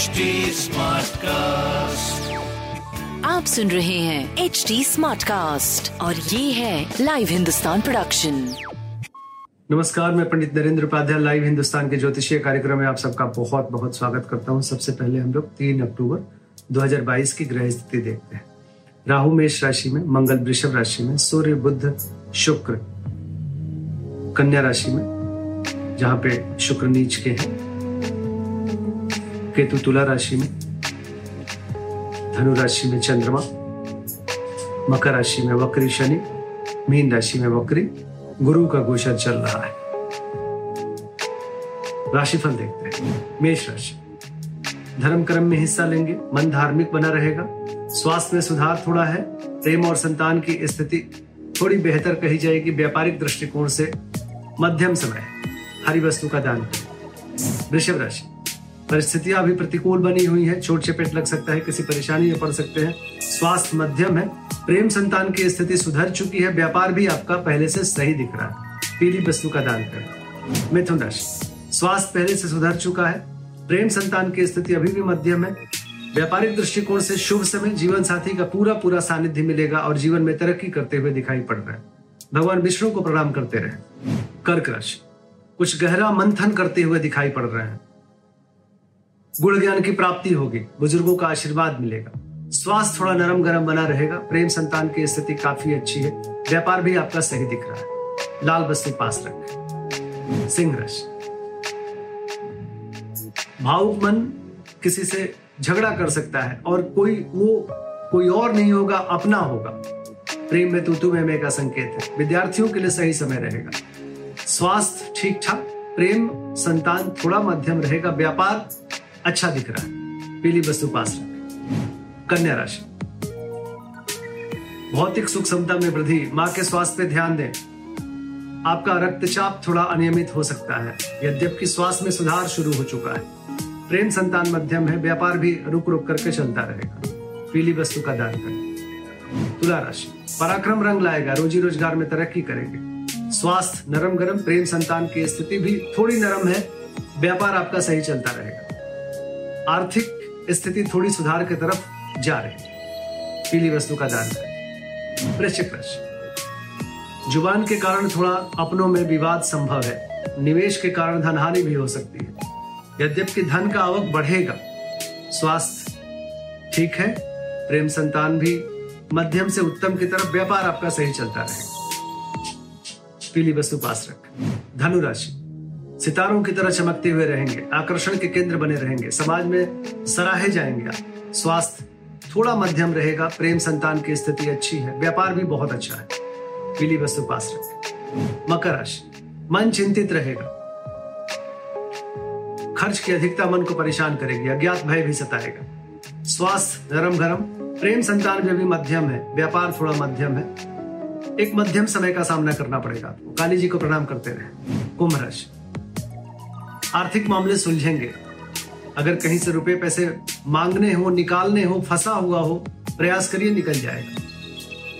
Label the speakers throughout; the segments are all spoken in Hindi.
Speaker 1: HD Smartcast.
Speaker 2: आप सुन रहे हैं एच डी स्मार्ट कास्ट और ये है लाइव हिंदुस्तान प्रोडक्शन
Speaker 3: नमस्कार मैं पंडित नरेंद्र उपाध्याय लाइव हिंदुस्तान के ज्योतिषीय कार्यक्रम में आप सबका बहुत बहुत स्वागत करता हूँ। सबसे पहले हम लोग तीन अक्टूबर 2022 की ग्रह स्थिति देखते हैं। राहु मेष राशि में मंगल वृषभ राशि में सूर्य बुद्ध शुक्र कन्या राशि में जहाँ पे शुक्र नीच के हैं। केतु तुला राशि में, धनु राशि में चंद्रमा, मकर राशि में वक्री शनि, मीन राशि में वक्री, गुरु का गोचर चल रहा है। राशिफल देखते हैं। मेष राशि, धर्म कर्म में हिस्सा लेंगे, मन धार्मिक बना रहेगा, स्वास्थ्य में सुधार थोड़ा है, प्रेम और संतान की स्थिति थोड़ी बेहतर कही जाएगी, व्यापारिक दृष्टिकोण से मध्यम समय हरी वस्तु का दान वृषभ राशि परिस्थितियाँ अभी प्रतिकूल बनी हुई है, चोट चपेट लग सकता है, किसी परेशानी में पड़ सकते हैं। स्वास्थ्य मध्यम है, प्रेम संतान की स्थिति सुधर चुकी है, व्यापार भी आपका पहले से सही दिख रहा है। पीली वस्तु का दान करें। मिथुन राशि, स्वास्थ्य पहले से सुधर चुका है, प्रेम संतान की स्थिति अभी भी मध्यम है। व्यापारिक दृष्टिकोण से शुभ समय, जीवन साथी का पूरा पूरा सानिध्य मिलेगा और जीवन में तरक्की करते हुए दिखाई पड़ रहा है। भगवान विष्णु को प्रणाम करते रहे। कर्क राशि, कुछ गहरा मंथन करते हुए दिखाई पड़ रहे हैं। गुण ज्ञान की प्राप्ति होगी, बुज़ुर्गों का आशीर्वाद मिलेगा। स्वास्थ्य थोड़ा नरम गरम बना रहेगा, प्रेम संतान की स्थिति काफ़ी अच्छी है, व्यापार भी आपका सही दिख रहा है। लाल बस्ती पास रखें। सिंह राशि। भावुक मन किसी से झगड़ा कर सकता है और कोई वो, कोई और नहीं होगा, अपना होगा। प्रेम में तूतु में का संकेत है, विद्यार्थियों के लिए सही समय रहेगा। स्वास्थ्य ठीक ठाक प्रेम संतान थोड़ा मध्यम रहेगा, व्यापार अच्छा दिख रहा है। पीली वस्तु पास रखें। कन्या राशि। भौतिक सुख समता में वृद्धि, माँ के स्वास्थ्य पे ध्यान दें। आपका रक्तचाप थोड़ा अनियमित हो सकता है। यद्यपि स्वास्थ्य में सुधार शुरू हो चुका है। प्रेम संतान मध्यम है, व्यापार भी रुक रुक करके चलता रहेगा। पीली वस्तु का दान करें। तुला राशि। पराक्रम रंग लाएगा रोजी रोज़गार में तरक्की करेंगे। स्वास्थ्य नरम गरम प्रेम संतान की स्थिति भी थोड़ी नरम है। व्यापार आपका सही चलता रहेगा। आर्थिक स्थिति थोड़ी सुधार की तरफ़ जा रही है। पीली वस्तु का दान करें। वृश्चिक राशि ज़ुबान के कारण थोड़ा अपनों में विवाद संभव है। निवेश के कारण धनहानि भी हो सकती है। यद्यपि धन का आवक बढ़ेगा, स्वास्थ्य ठीक है, प्रेम संतान भी मध्यम से उत्तम की तरफ़ व्यापार आपका सही चलता रहे। पीली वस्तु पास रख। धनु राशि सितारों की तरह चमकते हुए रहेंगे, आकर्षण के केंद्र बने रहेंगे। समाज में सराहे जाएँगे। आप स्वास्थ्य थोड़ा मध्यम रहेगा, प्रेम संतान की स्थिति अच्छी है, व्यापार भी बहुत अच्छा है। पीली वस्तु पास रखें। मकर राशि, मन चिंतित रहेगा। खर्च की अधिकता मन को परेशान करेगी, अज्ञात भय भी सताएगा। स्वास्थ्य नरम गरम प्रेम संतान में भी मध्यम है, व्यापार थोड़ा मध्यम है। एक मध्यम समय का सामना करना पड़ेगा काली जी को प्रणाम करते रहे। कुंभ राशि आर्थिक मामले सुलझेंगे। अगर कहीं से रुपए पैसे मांगने हो, निकालने हो, फंसा हुआ हो, प्रयास करिए, निकल जाएगा।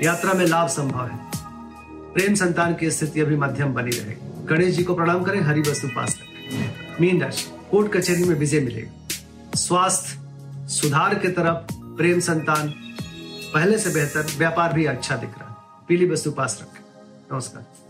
Speaker 3: यात्रा में लाभ संभव है। प्रेम संतान की स्थिति अभी मध्यम बनी रहेगी गणेश जी को प्रणाम करें, हरी वस्तु पास रखें। मीन राशि, कोर्ट कचहरी में विजय मिलेगी। स्वास्थ्य, सुधार के तरफ़ प्रेम संतान पहले से बेहतर, व्यापार भी अच्छा दिख रहा है। पीली वस्तु पास रखें। नमस्कार।